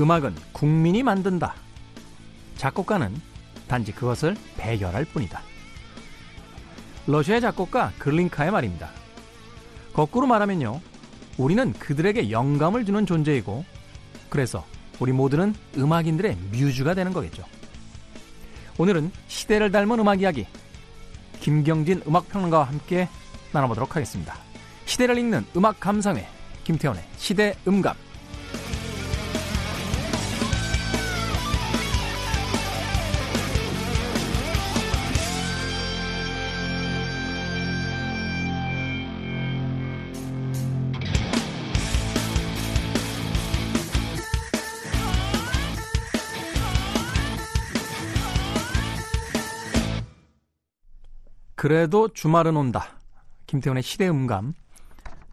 음악은 국민이 만든다. 작곡가는 단지 그것을 배열할 뿐이다. 러시아의 작곡가 글린카의 말입니다. 거꾸로 말하면요. 우리는 그들에게 영감을 주는 존재이고, 그래서 우리 모두는 음악인들의 뮤즈가 되는 거겠죠. 오늘은 시대를 닮은 음악 이야기, 김경진 음악평론가와 함께 나눠보도록 하겠습니다. 시대를 읽는 음악 감상회, 김태원의 시대 음감. 그래도 주말은 온다. 김태훈의 시대음감.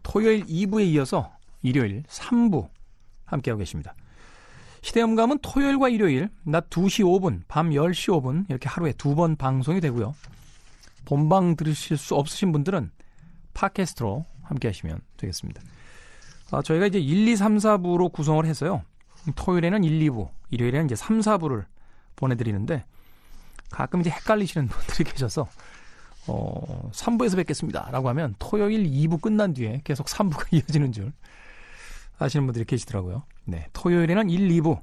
토요일 2부에 이어서 일요일 3부 함께하고 계십니다. 시대음감은 토요일과 일요일 낮 2시 5분, 밤 10시 5분 이렇게 하루에 두 번 방송이 되고요. 본방 들으실 수 없으신 분들은 팟캐스트로 함께 하시면 되겠습니다. 아, 저희가 이제 1, 2, 3, 4부로 구성을 해서요. 토요일에는 1, 2부, 일요일에는 이제 3, 4부를 보내드리는데 가끔 이제 헷갈리시는 분들이 계셔서 어, 3부에서 뵙겠습니다. 라고 하면 토요일 2부 끝난 뒤에 계속 3부가 이어지는 줄 아시는 분들이 계시더라고요. 네. 토요일에는 1, 2부,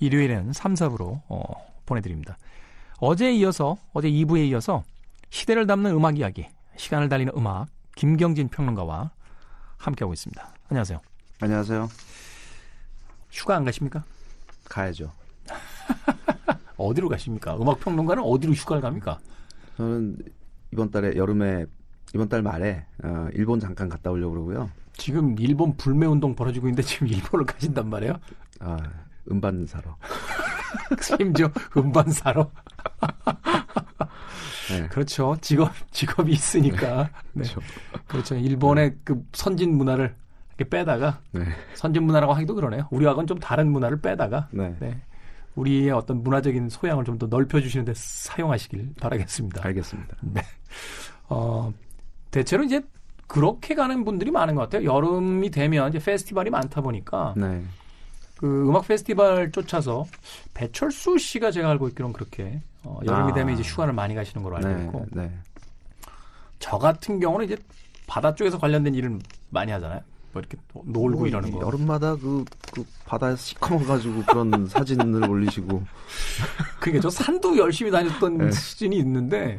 일요일에는 3, 4부로 어, 보내드립니다. 어제에 이어서, 어제 2부에 이어서 시대를 담는 음악 이야기, 시간을 달리는 음악, 김경진 평론가와 함께하고 있습니다. 안녕하세요. 안녕하세요. 휴가 안 가십니까? 가야죠. 어디로 가십니까? 음악 평론가는 어디로 휴가를 갑니까? 저는 이번 달에 여름에 이번 달 말에 어, 일본 잠깐 갔다 오려고 그러고요. 지금 일본 불매 운동 벌어지고 있는데 지금 일본을 가신단 말이에요? 아, 음반 사러. 심지어 음반 사러. 네. 그렇죠. 직업 직업이 있으니까. 네. 그렇죠. 그렇죠. 일본의 네. 그 선진 문화를 이렇게 빼다가 네. 선진 문화라고 하기도 그러네요. 우리하고는 좀 다른 문화를 빼다가 네. 네. 우리의 어떤 문화적인 소양을 좀 더 넓혀주시는데 사용하시길 바라겠습니다. 알겠습니다. 네. 어, 대체로 이제 그렇게 가는 분들이 많은 것 같아요. 여름이 되면 이제 페스티벌이 많다 보니까 네. 그 음악 페스티벌 쫓아서 배철수 씨가 제가 알고 있기로는 그렇게 어, 여름이 아. 되면 이제 휴가를 많이 가시는 걸로 알고 네, 있고 네. 저 같은 경우는 이제 바다 쪽에서 관련된 일을 많이 하잖아요. 뭐 이렇게 놀고 뭐 이러는 거. 여름마다 그, 그 바다에서 시커머가지고 그런 사진을 올리시고. 그러니까 저 산도 열심히 다녔던 네. 시즌이 있는데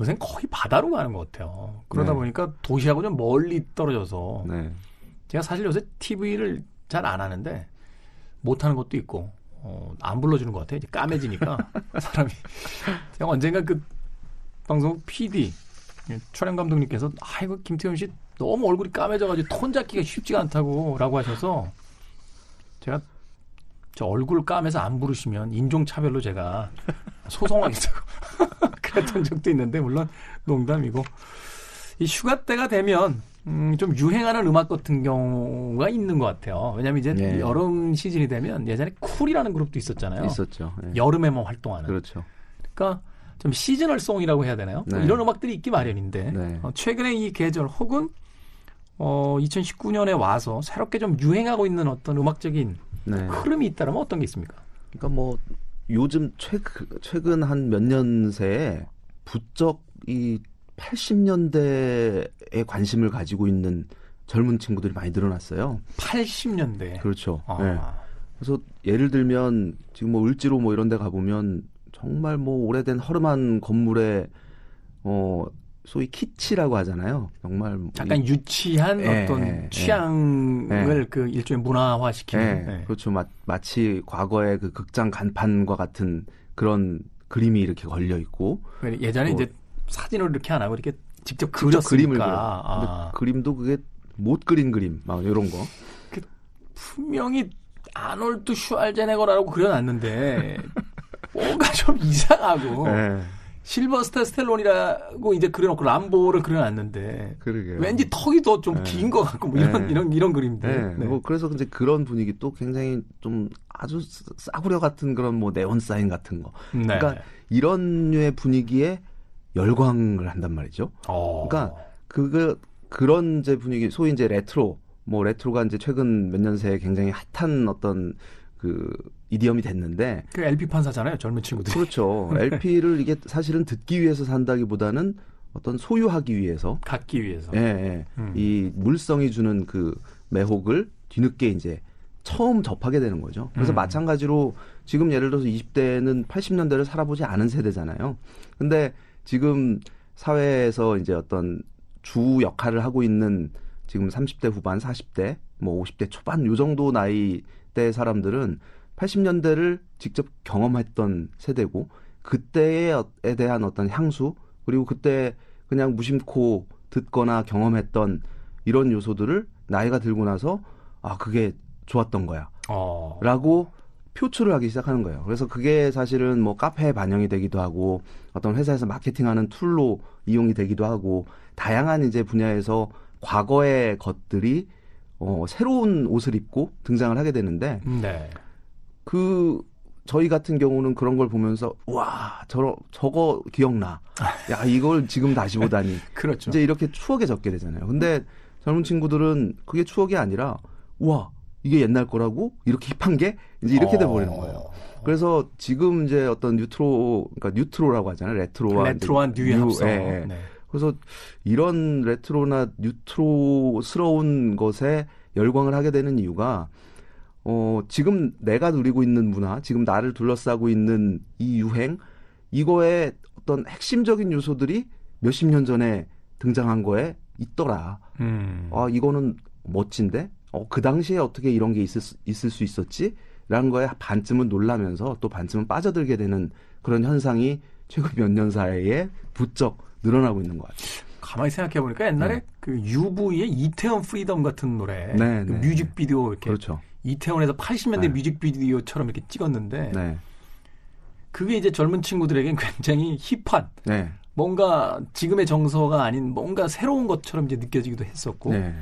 요새는 거의 바다로 가는 것 같아요. 그러다 네. 보니까 도시하고 좀 멀리 떨어져서 네. 제가 사실 요새 TV를 잘 안 하는데 못 하는 것도 있고 어, 안 불러주는 것 같아요. 이제 까매지니까 사람이 제가 언젠가 그 방송 PD 촬영 감독님께서 아이고 김태훈 씨 너무 얼굴이 까매져가지고 톤 잡기가 쉽지가 않다고 라고 하셔서 제가 저 얼굴 까매서 안 부르시면 인종차별로 제가 소송하겠다고 그랬던 적도 있는데 물론 농담이고 이 휴가 때가 되면 음, 좀 유행하는 음악 같은 경우가 있는 것 같아요. 왜냐하면 이제 네. 여름 시즌이 되면 예전에 쿨이라는 그룹도 있었잖아요. 있었죠. 네. 여름에만 활동하는. 그렇죠. 그러니까 좀 시즈널 송이라고 해야 되나요? 네. 이런 음악들이 있기 마련인데 네. 어, 최근에 이 계절 혹은 어, 2019년에 와서 새롭게 좀 유행하고 있는 어떤 음악적인 네. 흐름이 있다면 어떤 게 있습니까? 그러니까 뭐 요즘 최근 최근 한 몇 년 새에 부쩍 이 80년대에 관심을 가지고 있는 젊은 친구들이 많이 늘어났어요. 80년대. 그렇죠. 아. 네. 그래서 예를 들면 지금 뭐 을지로 뭐 이런 데 가보면 정말 뭐 오래된 허름한 건물에 어 소위 키치라고 하잖아요. 정말 잠깐 이, 유치한 예, 어떤 예, 취향을 예, 그 일종의 문화화시키는. 예, 예, 그렇죠. 마, 마치 과거의 그 극장 간판과 같은 그런 그림이 이렇게 걸려 있고. 예전에 뭐, 이제 사진으로 이렇게 안 하고 이렇게 직접 그렸으니까. 그림을 그려. 아. 그림도 그게 못 그린 그림 막 이런 거. 그 분명히 아놀드 슈알제네거라고 그려놨는데 뭔가 좀 이상하고. 네. 실버스타 스텔론이라고 이제 그려놓고 람보를 그려놨는데 그러게요. 왠지 턱이 더 좀 긴것 네. 같고 뭐 이런 네. 이런 이런 그림들. 네. 네. 뭐 그래서 이제 그런 분위기 또 굉장히 좀 아주 싸구려 같은 그런 뭐 네온 사인 같은 거. 네. 그러니까 이런 류의 분위기에 열광을 한단 말이죠. 어. 그러니까 그거 그런 이제 분위기 소위 이제 레트로 뭐 레트로가 이제 최근 몇 년 새에 굉장히 핫한 어떤 그 idiom이 됐는데 그 LP판 사잖아요 젊은 친구들 그렇죠 LP를 이게 사실은 듣기 위해서 산다기보다는 어떤 소유하기 위해서 갖기 위해서 예, 예. 음. 이 물성이 주는 그 매혹을 뒤늦게 이제 처음 접하게 되는 거죠. 그래서 음. 마찬가지로 지금 예를 들어서 20대는 80년대를 살아보지 않은 세대잖아요. 근데 지금 사회에서 이제 어떤 주 역할을 하고 있는 지금 30대 후반, 40대, 뭐 50대 초반 요 정도 나이 대 사람들은 80년대를 직접 경험했던 세대고 그때에 대한 어떤 향수 그리고 그때 그냥 무심코 듣거나 경험했던 이런 요소들을 나이가 들고 나서 아 그게 좋았던 거야. 어. 라고 표출을 하기 시작하는 거예요. 그래서 그게 사실은 뭐 카페에 반영이 되기도 하고 어떤 회사에서 마케팅하는 tool로 이용이 되기도 하고 다양한 이제 분야에서 과거의 것들이 어, 새로운 옷을 입고 등장을 하게 되는데 네. 그 저희 같은 경우는 그런 걸 보면서 와 저러 저거 기억나. 야 이걸 지금 다시 보다니. 그렇죠. 이제 이렇게 추억에 젖게 되잖아요. 근데 젊은 친구들은 그게 추억이 아니라 와 이게 옛날 거라고 이렇게 힙한 게 이제 이렇게 어... 돼 버리는 거예요. 그래서 지금 이제 어떤 뉴트로 그러니까 뉴트로라고 하잖아요. 레트로와 레트로한 new의 합성. 예, 네. 그래서 이런 레트로나 뉴트로스러운 것에 열광을 하게 되는 이유가 어, 지금 내가 누리고 있는 문화, 지금 나를 둘러싸고 있는 이 유행, 이거에 어떤 핵심적인 요소들이 몇십 년 전에 등장한 거에 있더라. 음. 아, 이거는 멋진데? 어, 그 당시에 어떻게 이런 게 있을 수, 있을 수 있었지? 라는 거에 반쯤은 놀라면서 또 반쯤은 빠져들게 되는 그런 현상이 최근 몇 년 사이에 부쩍 늘어나고 있는 것 같아요. 가만히 생각해 보니까 옛날에 네. 그 UV의 이태원 프리덤 같은 노래 네, 그 네. 뮤직비디오 이렇게 그렇죠. 이태원에서 80년대 네. 뮤직비디오처럼 이렇게 찍었는데 네. 그게 이제 젊은 친구들에겐 굉장히 힙한 네. 뭔가 지금의 정서가 아닌 뭔가 새로운 것처럼 이제 느껴지기도 했었고 네.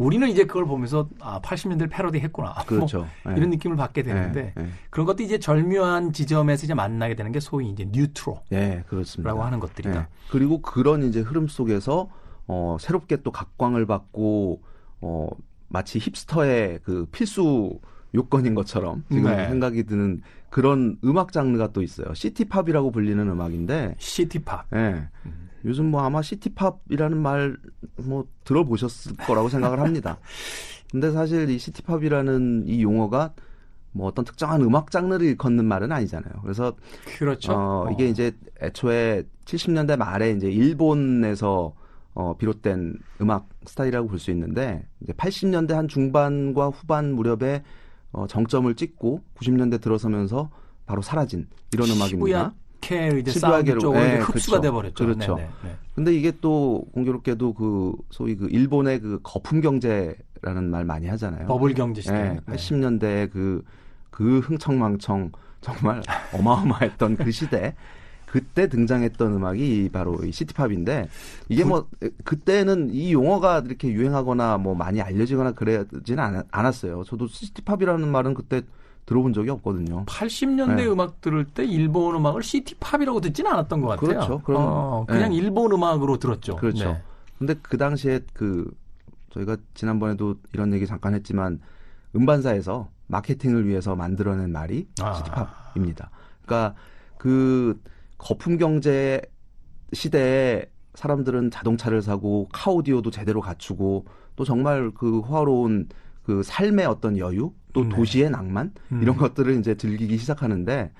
우리는 이제 그걸 보면서 아 80년대를 패러디 했구나 뭐 그렇죠. 뭐 이런 느낌을 받게 되는데 그런 것도 이제 절묘한 지점에서 이제 만나게 되는 게 소위 이제 뉴트로 네, 그렇습니다. 하는 것들이다. 그리고 그런 이제 흐름 속에서 어 새롭게 또 각광을 받고 어 마치 힙스터의 그 필수 요건인 것처럼 지금 네. 생각이 드는 그런 음악 장르가 또 있어요. 시티팝이라고 불리는 음악인데 시티팝. 예. 네. 음. 요즘 뭐 아마 시티팝이라는 말 뭐 들어보셨을 거라고 생각을 합니다. 근데 사실 이 시티팝이라는 이 용어가 뭐 어떤 특정한 음악 장르를 일컫는 말은 아니잖아요. 그래서 그렇죠. 어, 이게 어. 이제 애초에 70년대 말에 이제 일본에서 어, 비롯된 음악 스타일이라고 볼 수 있는데 이제 80년대 한 중반과 후반 무렵에 어, 정점을 찍고 90년대 들어서면서 바로 사라진 이런 음악입니다. 시부야케이 이제 사운드 쪽으로 네, 흡수가 그렇죠. 돼버렸죠. 그렇죠. 네네, 네. 근데 이게 또 공교롭게도 그 소위 그 일본의 그 거품 경제라는 말 많이 하잖아요. 버블 경제 시대. 네, 80년대 그, 그 흥청망청 정말 어마어마했던 그 시대. 그때 등장했던 음악이 바로 이 시티팝인데 이게 뭐 그때는 이 용어가 이렇게 유행하거나 뭐 많이 알려지거나 그러지는 않았어요. 저도 시티팝이라는 말은 그때 들어본 적이 없거든요. 80년대 네. 음악 들을 때 일본 음악을 시티팝이라고 듣지는 않았던 것 같아요. 그렇죠. 그럼 어, 그냥 네. 일본 음악으로 들었죠. 그렇죠. 네. 근데 그 당시에 그 저희가 지난번에도 이런 얘기 잠깐 했지만 음반사에서 마케팅을 위해서 만들어낸 말이 아. 시티팝입니다. 그러니까 그 거품 경제 시대에 사람들은 자동차를 사고 카오디오도 제대로 갖추고 또 정말 그 화로운 그 삶의 어떤 여유 또 네. 도시의 낭만 음. 이런 것들을 이제 즐기기 시작하는데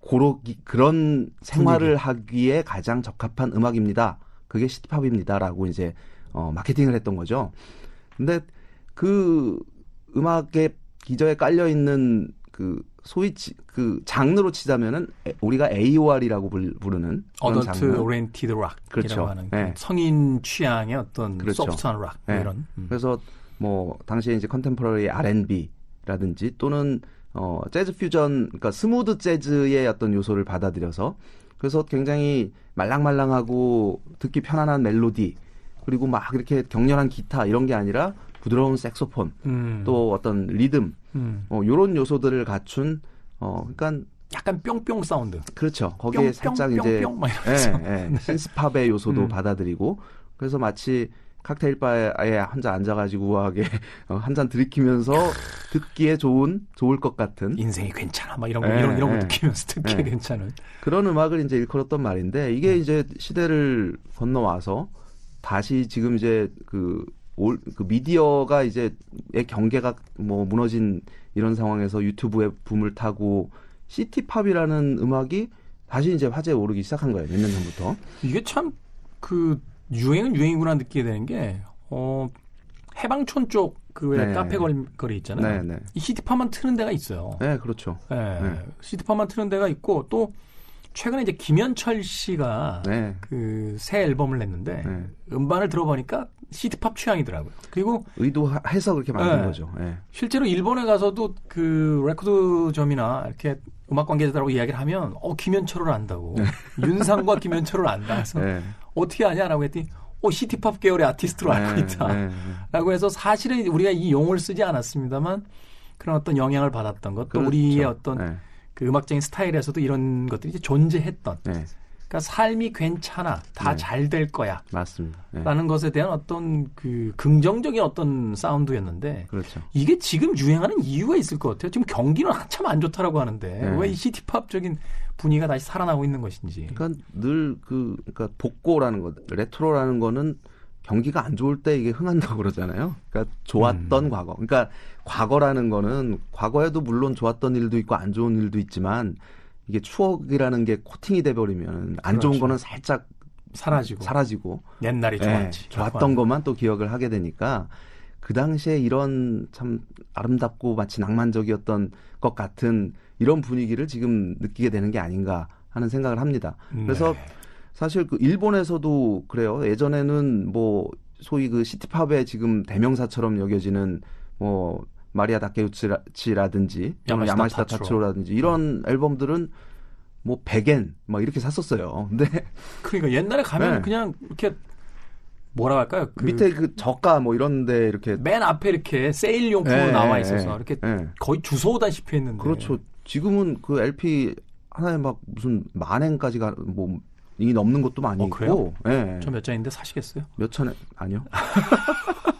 고로기 그런 생활을. 하기에 가장 적합한 음악입니다. 그게 시티팝입니다라고 이제 어 마케팅을 했던 거죠. 근데 그 음악의 기저에 깔려 있는 그 소위 치, 그 장르로 치자면은 우리가 AOR이라고 부르는 어덜트 oriented rock이라고 그렇죠. 하는 네. 성인 취향의 어떤 그렇죠. soft한 rock 네. 이런. 음. 그래서 뭐 당시에 이제 contemporary R&B라든지 또는 어 재즈 퓨전 그러니까 smooth 재즈의 어떤 요소를 받아들여서 그래서 굉장히 말랑말랑하고 듣기 편안한 멜로디 그리고 막 이렇게 격렬한 기타 이런 게 아니라 부드러운 색소폰, 음. 또 어떤 리듬, 음. 어, 요런 요소들을 갖춘, 어, 그러니까 약간 뿅뿅 사운드. 그렇죠. 거기에 뿅, 살짝 뿅, 이제 뿅, 뿅, 예, 예, 신스팝의 요소도 음. 받아들이고 그래서 마치 칵테일 바에 한잔 앉아가지고 우아하게 어, 한잔 들이키면서 듣기에 좋은 좋을 것 같은 인생이 괜찮아 막 이런 거 네, 이런 이런 거 네. 느끼면서 듣기에 네. 괜찮은 그런 음악을 이제 일컬었던 말인데 이게 네. 이제 시대를 건너와서 다시 지금 이제 그, 올, 그 미디어가 이제 의 경계가 뭐 무너진 이런 상황에서 유튜브에 붐을 타고 시티팝이라는 음악이 다시 이제 화제에 오르기 시작한 거예요. 몇 년 전부터. 이게 참 그 유행은 유행이구나 느끼게 되는 게 어, 해방촌 쪽 그 네. 카페 거리 있잖아요. 네, 네. 이 시티팝만 트는 데가 있어요. 네, 그렇죠. 네. 네. 시티팝만 트는 데가 있고 또 최근에 이제 김현철 씨가 네. 그 새 앨범을 냈는데 네. 음반을 들어보니까 시티팝 취향이더라고요. 그리고 의도해서 그렇게 만든 네. 거죠. 네. 실제로 일본에 가서도 그 레코드점이나 이렇게 음악 관계자들하고 이야기를 하면 어 김현철을 안다고 네. 윤상과 김현철을 안다. 네. 어떻게 아냐라고 했더니 어 시티팝 계열의 아티스트로 알고 있다라고 해서 사실은 우리가 이 용어를 쓰지 않았습니다만 그런 어떤 영향을 받았던 것, 또 그렇죠. 우리의 어떤 그 음악적인 스타일에서도 이런 것들이 이제 존재했던. 네. 그러니까 삶이 괜찮아, 다 잘될 네. 거야. 맞습니다. 네. 라는 것에 대한 어떤 그 긍정적인 어떤 사운드였는데. 그렇죠. 이게 지금 유행하는 이유가 있을 것 같아요. 지금 경기는 한참 안 좋다라고 하는데 네. 왜 이 시티팝적인 분위기가 다시 살아나고 있는 것인지. 그러니까 늘 그 그러니까 복고라는 것, 레트로라는 거는 경기가 안 좋을 때 이게 흥한다고 그러잖아요. 그러니까 좋았던 음. 과거. 그러니까 과거라는 거는 과거에도 물론 좋았던 일도 있고 안 좋은 일도 있지만 이게 추억이라는 게 코팅이 돼 버리면 안 그렇죠. 좋은 거는 살짝 사라지고 사라지고 옛날이 좋았지. 네, 좋았던 것만 또 기억을 하게 되니까 그 당시에 이런 참 아름답고 마치 낭만적이었던 것 같은 이런 분위기를 지금 느끼게 되는 게 아닌가 하는 생각을 합니다. 그래서 네. 사실 그 일본에서도 그래요. 예전에는 뭐 소위 그 시티팝의 지금 대명사처럼 여겨지는 뭐 마리아 다케우치라든지 야마시타, 야마시타 타츠로. 라든지 이런 앨범들은 뭐 100엔 막 이렇게 샀었어요. 근데 그러니까 옛날에 가면 네. 그냥 이렇게 뭐라 할까요? 그 밑에 그 저가 뭐 이런데 이렇게 맨 앞에 이렇게 세일 용품으로 네, 나와 있어서 이렇게 네. 거의 주소다시피 했는데 그렇죠. 지금은 그 LP 하나에 막 무슨 만 엔까지 가 뭐 이 넘는 것도 많이 어, 있고. 예. 네. 저몇 장인데 사시겠어요? 몇 천에 아니요.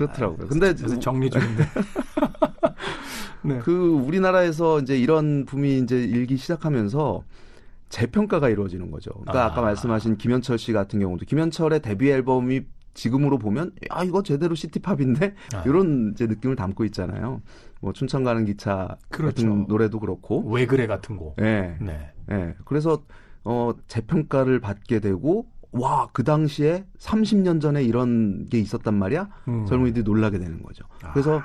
그렇더라고요. 근데 정리 중인데. 네. 그 우리나라에서 이제 이런 붐이 이제 일기 시작하면서 재평가가 이루어지는 거죠. 그러니까 아. 까 말씀하신 김현철 씨 같은 경우도 김현철의 데뷔 앨범이 지금으로 보면 야 이거 제대로 시티팝인데 아. 이런 이제 느낌을 담고 있잖아요. 뭐 춘천 가는 기차 그렇죠. 같은 노래도 그렇고 왜 그래 같은 곡. 네. 네. 네. 그래서 어, 재평가를 받게 되고 와, 그 당시에 30년 전에 이런 게 있었단 말이야? 음. 젊은이들이 놀라게 되는 거죠. 아. 그래서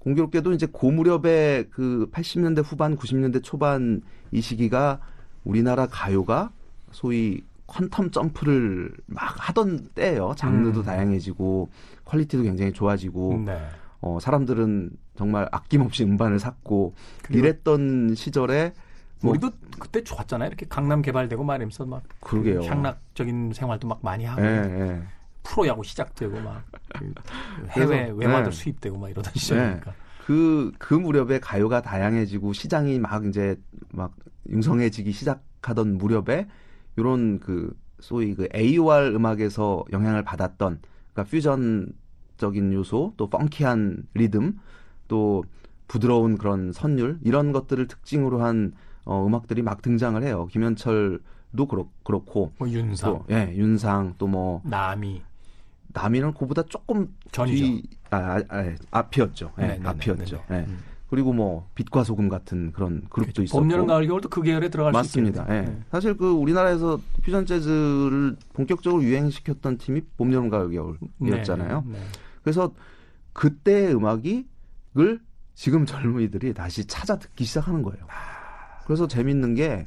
공교롭게도 이제 고 무렵에 그 80년대 후반, 90년대 초반 이 시기가 우리나라 가요가 소위 quantum jump를 막 하던 때예요. 장르도 음. 다양해지고 quality도 굉장히 좋아지고 네. 어, 사람들은 정말 아낌없이 음반을 샀고 이랬던 시절에 뭐 우리도 그때 좋았잖아요. 이렇게 강남 개발되고 말이면서 막 그러게요. 향락적인 생활도 막 많이 하고 네, 네. 프로야구 시작되고 막그 해외 외마들 네. 수입되고 막 이러던 시절이니까. 그, 그 무렵에 가요가 다양해지고 시장이 막 이제 막 융성해지기 시작하던 무렵에 요런 그 소위 그 AOR 음악에서 영향을 받았던 그러니까 퓨전적인 요소 또 펑키한 리듬 또 부드러운 그런 선율 이런 것들을 특징으로 한 어, 음악들이 막 등장을 해요. 김현철도 그렇, 그렇고. 뭐 윤상. 또, 예, 윤상 또 뭐. 남이. 남이는 그보다 조금 전이죠. 뒤, 아, 아, 아, 앞이었죠. 예, 네, 네 앞이었죠. 네, 네, 예. 음. 그리고 뭐 빛과 소금 같은 그런 그룹도 그렇죠. 있었고. 봄, 여름, 가을, 겨울도 그 계열에 들어갈 맞습니다. 수 있습니다. 예. 사실 그 우리나라에서 퓨전 재즈를 본격적으로 유행시켰던 팀이 봄, 여름, 가을, 겨울이었잖아요. 그래서 그때의 음악이을 지금 젊은이들이 다시 찾아 듣기 시작하는 거예요. 아. 그래서 재밌는 게,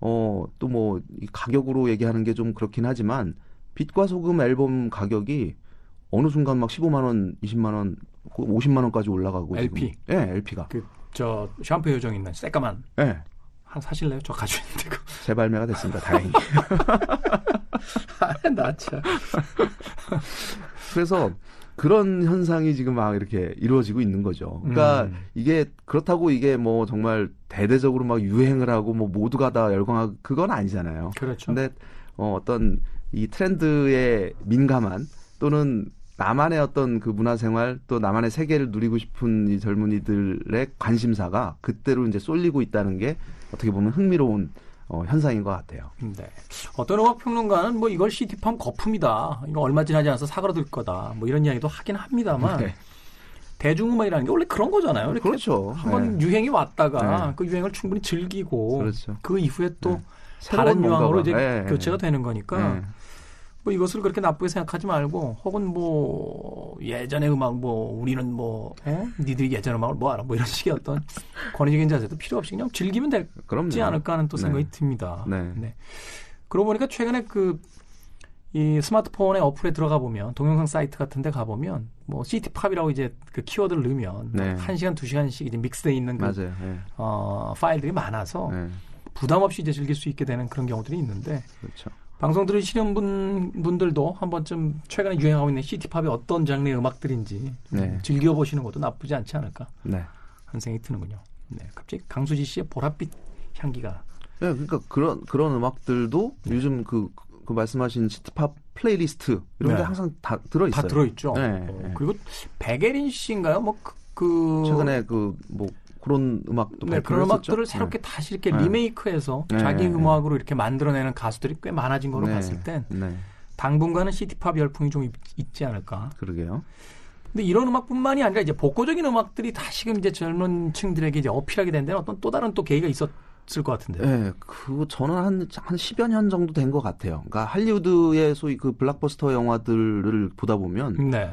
어, 또 뭐, 가격으로 얘기하는 게 좀 그렇긴 하지만, 빛과 소금 앨범 가격이 어느 순간 막 15만원, 20만원, 50만원까지 올라가고. LP? 예, 네, LP가. 그, 저, 샴푸 요정 있는 새까만. 예. 네. 한 사실래요? 저 가지고 있는데. 재발매가 됐습니다. 다행히. 아, 나 참. 그래서 그런 현상이 지금 막 이렇게 이루어지고 있는 거죠. 그러니까 음. 이게 그렇다고 이게 뭐 정말 대대적으로 막 유행을 하고 뭐 모두가 다 열광하고 그건 아니잖아요. 그렇죠. 근데 어, 어떤 이 트렌드에 민감한 또는 나만의 어떤 그 문화생활 또 나만의 세계를 누리고 싶은 이 젊은이들의 관심사가 그때로 이제 쏠리고 있다는 게 어떻게 보면 흥미로운 어, 현상인 것 같아요. 네. 어떤 음악 평론가는 뭐 이걸 시티팜 거품이다. 이거 얼마 지나지 않아서 사그라들 거다. 뭐 이런 이야기도 하긴 합니다만 네. 대중음악이라는 게 원래 그런 거잖아요. 그렇죠. 한번 네. 유행이 왔다가 네. 그 유행을 충분히 즐기고 그렇죠. 그 이후에 또 네. 다른 유황으로 이제 네. 교체가 되는 거니까 네. 뭐 이것을 그렇게 나쁘게 생각하지 말고 혹은 뭐 예전의 음악 뭐 우리는 뭐 에? 니들이 예전 음악을 뭐 알아 뭐 이런 식의 어떤 권위적인 자세도 필요 없이 그냥 즐기면 되지 그럼요. 않을까 하는 또 생각이 네. 듭니다. 네. 네. 그러고 보니까 최근에 그 이 스마트폰의 어플에 들어가 보면 동영상 사이트 같은 데 가보면 뭐 city pop이라고 이제 그 키워드를 넣으면 네. 1시간, 2시간씩 이제 믹스돼 있는 그 맞아요. 네. 어, 파일들이 많아서 네. 부담 없이 이제 즐길 수 있게 되는 그런 경우들이 있는데 그렇죠. 방송 들으시는 분, 분들도 한 번쯤 최근에 유행하고 있는 city pop이 어떤 장르의 음악들인지 네. 즐겨보시는 것도 나쁘지 않지 않을까 네. 하는 생각이 드는군요. 네. 갑자기 강수지 씨의 보랏빛 향기가. 네, 그러니까 그런 그런 음악들도 네. 요즘 그, 그 말씀하신 city pop playlist 이런 게 네. 항상 다 들어 있어요. 다 들어 있죠. 네. 어, 그리고 백예린 씨인가요? 뭐 그, 그 최근에 그 뭐 그런 음악도 네, 그런 음악들을 네. 새롭게 다시 이렇게 네. 리메이크해서 네. 자기 음악으로 이렇게 만들어내는 가수들이 꽤 많아진 걸로 네. 봤을 땐 네. 당분간은 city pop 열풍이 좀 있, 지 않을까. 그러게요. 근데 이런 음악뿐만이 아니라 이제 복고적인 음악들이 다시금 이제 젊은 층들에게 이제 어필하게 된 데는 어떤 또 다른 또 계기가 있었을 것 같은데요. 네, 그 저는 한한 10여 년 정도 된 것 같아요. 그러니까 할리우드의 소위 그 블락버스터 영화들을 보다 보면 네.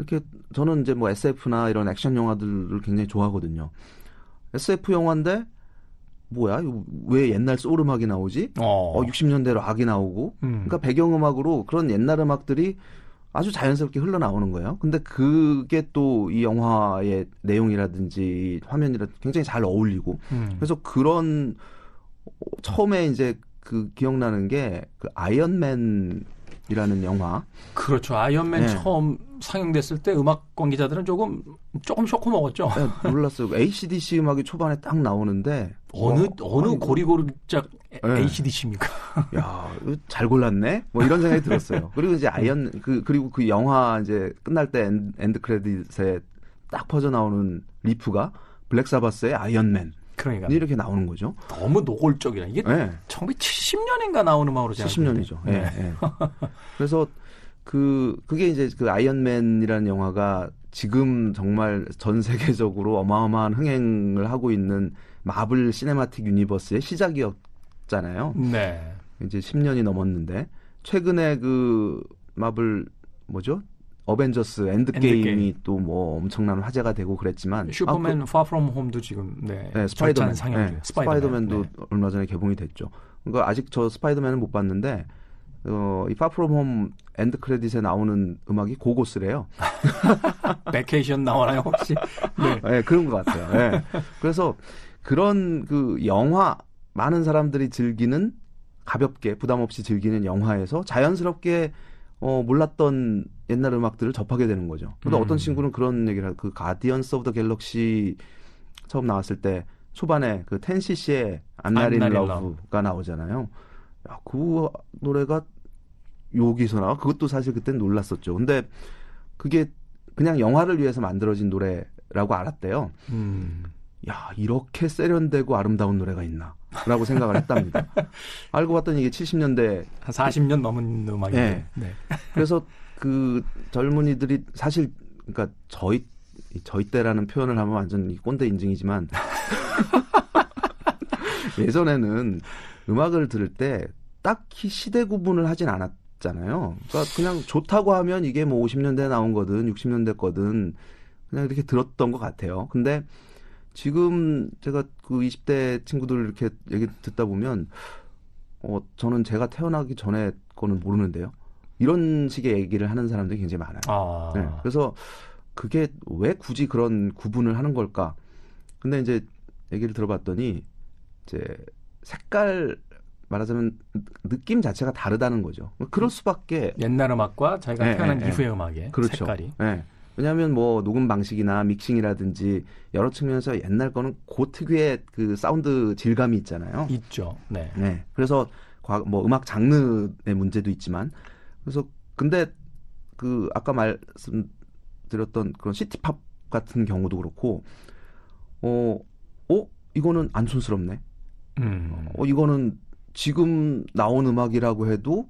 이렇게 저는 이제 뭐 SF나 이런 액션 영화들을 굉장히 좋아하거든요. SF 영화인데 뭐야? 왜 옛날 소울 음악이 나오지? 어, 어 60년대 락이 나오고. 음. 그러니까 배경 음악으로 그런 옛날 음악들이 아주 자연스럽게 흘러나오는 거예요. 근데 그게 또 이 영화의 내용이라든지 화면이라 굉장히 잘 어울리고. 음. 그래서 그런 처음에 이제 그 기억나는 게 그 아이언맨 이라는 영화. 그렇죠. 아이언맨 네. 처음 상영됐을 때 음악 관계자들은 조금 조금 쇼크 먹었죠. 네, 몰랐어요. ACDC 음악이 초반에 딱 나오는데 어느 어, 어느 고리고리짝 네. ACDC입니까? 야, 잘 골랐네. 뭐 이런 생각이 들었어요. 그리고 이제 아이언 그 그리고 그 영화 이제 끝날 때 end credit에 딱 퍼져 나오는 riff가 블랙 사바스의 아이언맨. 그러니까 이렇게 나오는 거죠. 너무 노골적이라 이게 네. 1970년인가 나온 음악으로 70년이죠. 예. 네. 네. 그래서 그 그게 이제 그 아이언맨이라는 영화가 지금 정말 전 세계적으로 어마어마한 흥행을 하고 있는 마블 Cinematic Universe의 시작이었잖아요. 네. 이제 10년이 넘었는데 최근에 그 마블 뭐죠? 어벤져스 Endgame이 또 뭐 엄청난 화제가 되고 그랬지만 슈퍼맨 아, 그, Far From Home도 지금 네, 네 스파이더맨 상영 네, 스파이더맨. 도 네. 얼마 전에 개봉이 됐죠. 그러니까 아직 저 스파이더맨은 못 봤는데 어, 이 Far From Home end credit에 나오는 음악이 고고스래요. Vacation 나오나요 혹시? 네. 네, 그런 것 같아요. 네. 그래서 그런 그 영화 많은 사람들이 즐기는 가볍게 부담 없이 즐기는 영화에서 자연스럽게 어, 몰랐던 옛날 음악들을 접하게 되는 거죠. 근데 음. 어떤 친구는 그런 얘기를 그 Guardians of the Galaxy 처음 나왔을 때 초반에 그 텐시시의 안나린 러브가 나오잖아요. 야, 그 노래가 여기서 나와? 그것도 사실 그땐 놀랐었죠. 근데 그게 그냥 영화를 위해서 만들어진 노래라고 알았대요. 음. 야, 이렇게 세련되고 아름다운 노래가 있나. 라고 생각을 했답니다. 알고 봤더니 이게 70년대. 한 40년 넘은 음악이에요. 네. 네. 그래서 그 젊은이들이 사실, 그러니까 저희, 저희 때라는 표현을 하면 완전 꼰대 인증이지만 예전에는 음악을 들을 때 딱히 시대 구분을 하진 않았 잖아요. 그러니까 그냥 좋다고 하면 이게 뭐 50년대에 나온 거든 60년대 거든 그냥 이렇게 들었던 것 같아요. 근데 지금 제가 그 20대 친구들 이렇게 얘기 듣다 보면 어 저는 제가 태어나기 전에 거는 모르는데요. 이런 식의 얘기를 하는 사람들이 굉장히 많아요. 아. 네, 그래서 그게 왜 굳이 그런 구분을 하는 걸까? 근데 이제 얘기를 들어봤더니 이제 색깔 말하자면 느낌 자체가 다르다는 거죠. 그럴 수밖에 옛날 음악과 자기가 네, 태어난 네, 이후의 네. 음악의 그렇죠. 색깔이. 네. 왜냐하면 뭐 녹음 방식이나 믹싱이라든지 여러 측면에서 옛날 거는 그 특유의 그 사운드 질감이 있잖아요. 있죠. 네. 네. 그래서 뭐 음악 장르의 문제도 있지만 그래서 근데 그 아까 말씀드렸던 그런 시티팝 같은 경우도 그렇고 어, 어 이거는 안 촌스럽네. 음. 어 이거는 지금 나온 음악이라고 해도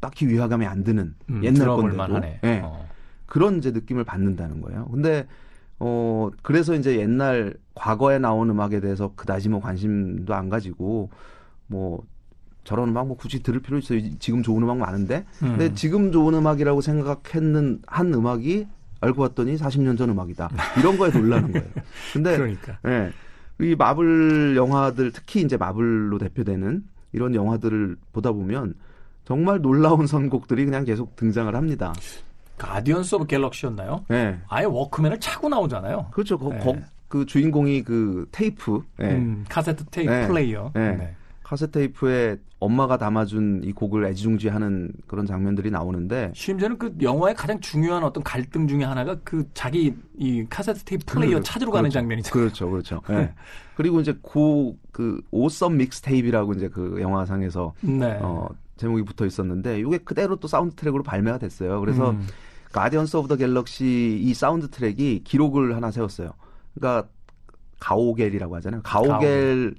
딱히 위화감이 안 드는 음, 옛날 건데도 네. 어. 그런 이제 느낌을 받는다는 거예요. 근데 어 그래서 이제 옛날 과거에 나온 음악에 대해서 그다지 뭐 관심도 안 가지고 뭐 저런 음악 뭐 굳이 들을 필요 있어요. 지금 좋은 음악 많은데. 음. 근데 지금 좋은 음악이라고 생각했는 한 음악이 알고 봤더니 40년 전 음악이다. 이런 거에 놀라는 거예요. 근데 그러니까. 예. 이 마블 영화들 특히 이제 마블로 대표되는 이런 영화들을 보다 보면 정말 놀라운 선곡들이 그냥 계속 등장을 합니다. Guardians of Galaxy였나요? 네. 아예 워크맨을 차고 나오잖아요. 그렇죠. 거, 네. 거, 그 주인공이 그 테이프, 네. 음, 카세트 테이프 네. 플레이어. 네. 네. 카세트 테이프에 엄마가 담아준 이 곡을 애지중지하는 그런 장면들이 나오는데 심지어는 그 영화의 가장 중요한 어떤 갈등 중에 하나가 그 자기 이 카세트 테이프 플레이어 그, 찾으러 그렇죠. 가는 장면이죠. 그렇죠, 그렇죠. 네. 그리고 이제 고그 Awesome Mixtape라고 이제 그 영화상에서 네. 어, 제목이 붙어 있었는데 이게 그대로 또 사운드 트랙으로 발매가 됐어요. 그래서 음. Guardians of the Galaxy 이 사운드 트랙이 기록을 하나 세웠어요. 그러니까 가오갤이라고 하잖아요. 가오갤의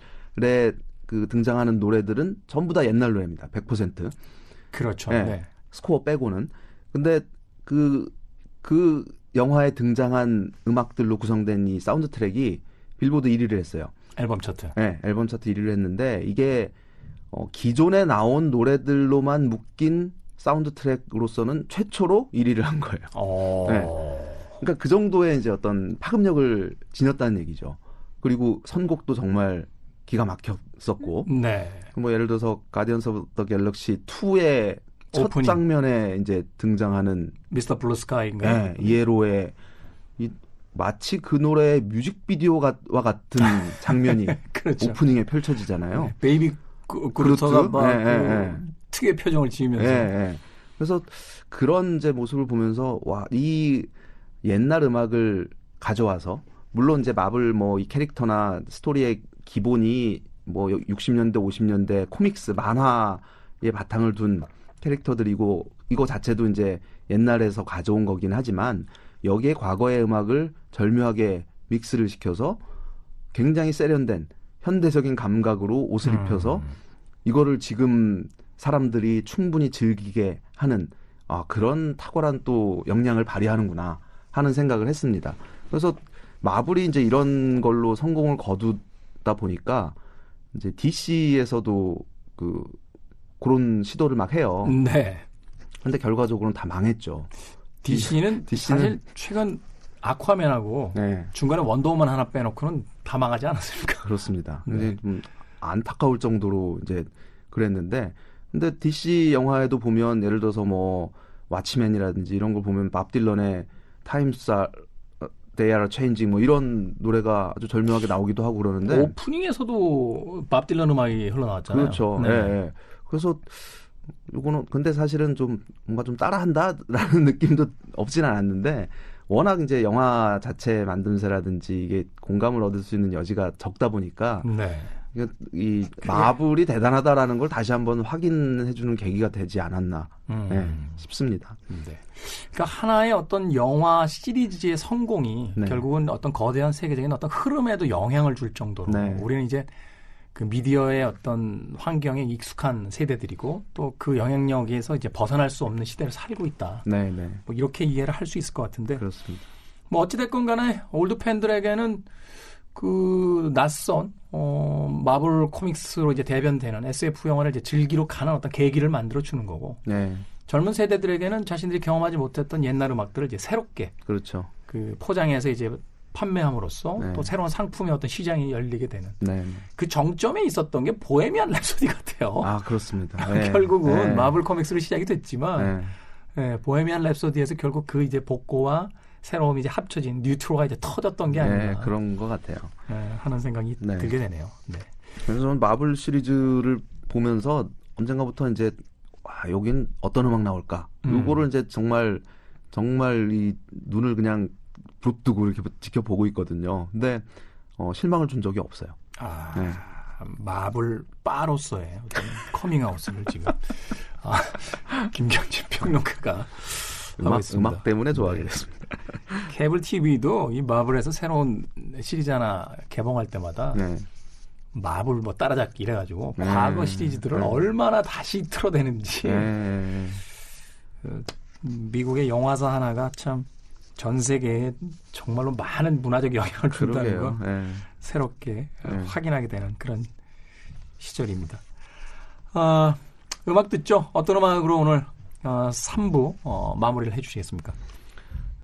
그 등장하는 노래들은 전부 다 옛날 노래입니다. 100%. 그렇죠. 네. 네. 스코어 빼고는. 근데 그, 그 영화에 등장한 음악들로 구성된 이 사운드 트랙이 빌보드 1위를 했어요. 앨범 차트. 네, 앨범 차트 1위를 했는데 이게 어, 기존에 나온 노래들로만 묶인 사운드 트랙으로서는 최초로 1위를 한 거예요. 어... 네. 그러니까 그 정도의 이제 어떤 파급력을 지녔다는 얘기죠. 그리고 선곡도 정말 기가 막혔었고. 네. 뭐 예를 들어서 Guardians of the Galaxy 2의 첫 오프닝. 장면에 이제 등장하는 Mr. Blue Sky인가요? 네, ELO의 이 마치 그 노래의 뮤직비디오와 같은 장면이 그렇죠. 오프닝에 펼쳐지잖아요. 네, 베이비 그, 그루트가 막 네, 그 네, 특유의 표정을 지으면서. 네, 네. 그래서 그런 이제 모습을 보면서 와 이 옛날 음악을 가져와서 물론 이제 마블 뭐 이 캐릭터나 스토리의 기본이 뭐 60년대 50년대 코믹스 만화의 바탕을 둔 캐릭터들이고 이거 자체도 이제 옛날에서 가져온 거긴 하지만 여기에 과거의 음악을 절묘하게 믹스를 시켜서 굉장히 세련된 현대적인 감각으로 옷을 음. 입혀서 이거를 지금 사람들이 충분히 즐기게 하는 아, 그런 탁월한 또 역량을 발휘하는구나 하는 생각을 했습니다. 그래서 마블이 이제 이런 걸로 성공을 거두 다 보니까 이제 DC에서도 그 그런 시도를 막 해요. 네. 근데 결과적으로는 다 망했죠. DC는, DC는 사실 최근 아쿠아맨하고 네. 중간에 원더우먼 하나 빼놓고는 다 망하지 않았습니까? 그렇습니다. 네. 근데 좀 안타까울 정도로 이제 그랬는데 근데 DC 영화에도 보면 예를 들어서 뭐 와치맨이라든지 이런 걸 보면 밥 딜런의 Times They Are Changing 뭐 이런 노래가 아주 절묘하게 나오기도 하고 그러는데 오프닝에서도 밥 딜런 음악이 흘러나왔잖아요. 그렇죠. 네. 네. 그래서 요거는 근데 사실은 좀 뭔가 좀 따라한다라는 느낌도 없진 않았는데 워낙 이제 영화 자체 만듦새라든지 이게 공감을 얻을 수 있는 여지가 적다 보니까 네. 이 마블이 대단하다라는 걸 다시 한번 확인해 주는 계기가 되지 않았나 음. 네, 싶습니다. 네. 그러니까 하나의 어떤 영화 시리즈의 성공이 네. 결국은 어떤 거대한 세계적인 어떤 흐름에도 영향을 줄 정도로 네. 우리는 이제 그 미디어의 어떤 환경에 익숙한 세대들이고 또 그 영향력에서 이제 벗어날 수 없는 시대를 살고 있다. 네, 네. 뭐 이렇게 이해를 할 수 있을 것 같은데. 그렇습니다. 뭐 어찌됐건 간에 올드 팬들에게는 그 낯선 어 마블 코믹스로 이제 대변되는 SF 영화를 이제 즐기러 가는 어떤 계기를 만들어 주는 거고. 네. 젊은 세대들에게는 자신들이 경험하지 못했던 옛날 음악들을 이제 새롭게 그렇죠. 그 포장해서 이제 판매함으로써 네. 또 새로운 상품의 어떤 시장이 열리게 되는 네. 그 정점에 있었던 게 보헤미안 랩소디 같아요. 아 그렇습니다. 네. 결국은 네. 마블 코믹스로 시작이 됐지만 네. 네, 보헤미안 랩소디에서 결국 그 이제 복고와 새로움이 이제 합쳐진 뉴트로가 이제 터졌던 게 아닌가. 네, 그런 것 같아요. 하는 생각이 들게 되네요. 네. 그래서 저는 마블 시리즈를 보면서 언젠가부터 이제 와 여긴 어떤 음악 나올까? 음. 요거를 이제 정말 정말 이 눈을 그냥 부릅뜨고 이렇게 지켜보고 있거든요. 근데 어, 실망을 준 적이 없어요. 아. 네. 마블빠로서의 커밍아웃을 지금 아, 김경진 평론가가 음악, 음악 때문에 좋아하게 네. 됐습니다. 케이블 TV도 이 마블에서 새로운 시리즈 하나 개봉할 때마다 네. 마블 뭐 따라잡기 이래가지고 네. 과거 시리즈들을 네. 얼마나 다시 틀어대는지 네. 그 미국의 영화사 하나가 참 전 세계에 정말로 많은 문화적 영향을 준다는 거 네. 새롭게 네. 확인하게 되는 그런 시절입니다. 아, 음악 듣죠? 어떤 음악으로 오늘 어, 3부 어, 마무리를 해주시겠습니까?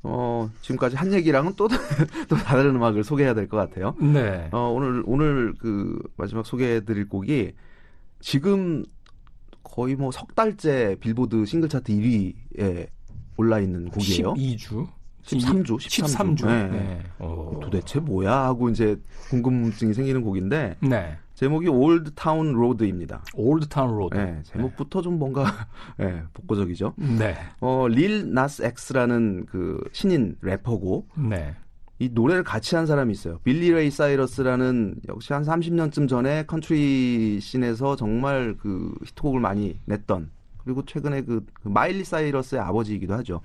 어, 지금까지 한 얘기랑은 또, 또 다른 음악을 소개해야 될 것 같아요. 네. 어, 오늘, 오늘 그 마지막 소개해 드릴 곡이 지금 거의 뭐 석 달째 빌보드 싱글 차트 1위에 올라 있는 곡이에요. 12주. 13주, 13주. 13주. 네. 네. 도대체 뭐야 하고 이제 궁금증이 생기는 곡인데 네. 제목이 Old Town Road입니다. Old Town Road. 네, 제목부터 좀 뭔가 네, 복고적이죠. 네. 어, 릴 나스 엑스라는 그 신인 래퍼고 네. 이 노래를 같이 한 사람이 있어요. 빌리 레이 사이러스라는 역시 한 30년쯤 전에 컨트리 scene에서 정말 그 히트곡을 많이 냈던 그리고 최근에 그, 그 마일리 사이러스의 아버지이기도 하죠.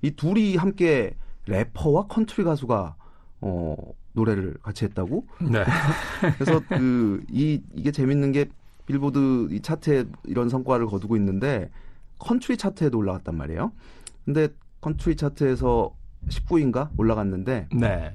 이 둘이 함께 래퍼와 컨트리 가수가 어 노래를 같이 했다고. 네. 그래서 그 이 이게 재밌는 게 빌보드 이 차트에 이런 성과를 거두고 있는데 컨트리 차트에도 올라갔단 말이에요. 근데 컨트리 차트에서 19인가 올라갔는데 네.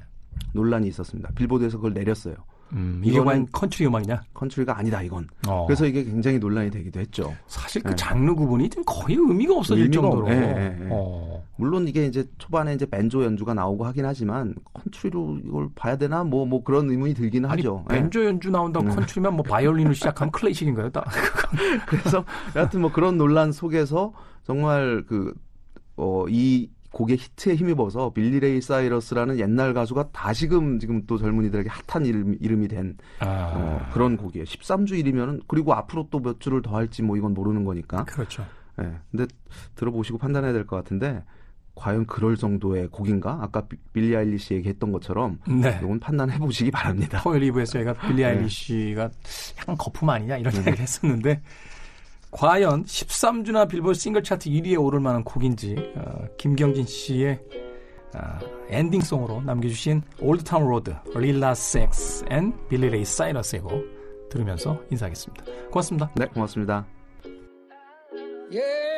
논란이 있었습니다. 빌보드에서 그걸 내렸어요. 음, 이게 과연 컨트리 음악이냐? 컨트리가 아니다 이건. 어. 그래서 이게 굉장히 논란이 되기도 했죠. 사실 그 네. 장르 구분이 좀 거의 의미가 없어질 의미가, 정도로. 네, 네, 네. 어. 물론 이게 이제 초반에 이제 밴조 연주가 나오고 하긴 하지만 컨트리로 이걸 봐야 되나 뭐뭐 뭐 그런 의문이 들기는 아니, 하죠. 밴조 연주 나온다고 네. 컨트리면 뭐 바이올린으로 시작하면 클래식인가요? 딱. 그래서 여하튼 뭐 그런 논란 속에서 정말 그 어, 이 곡의 히트에 힘입어서 빌리 레이 사이러스라는 옛날 가수가 다시금 지금 또 젊은이들에게 핫한 이름, 이름이 된 아. 어, 그런 곡이에요. 13주 일이면은 그리고 앞으로 또 몇 주를 더 할지 뭐 이건 모르는 거니까. 그렇죠. 예. 네, 근데 들어보시고 판단해야 될 것 같은데 과연 그럴 정도의 곡인가? 아까 빌리 아일리시 얘기했던 것처럼 네. 이건 판단해 보시기 바랍니다. 토요일 이브에서 저희가 빌리 네. 아일리시가 약간 거품 아니냐 이런 네. 얘기를 했었는데 과연 13주나 빌보드 싱글 차트 1위에 오를 만한 곡인지 어, 김경진 씨의 어, 엔딩송으로 남겨주신 올드타운 로드, 릴라 섹스 앤 빌리 레이 사이러스의 곡 들으면서 인사하겠습니다. 고맙습니다. 네, 고맙습니다. Yeah,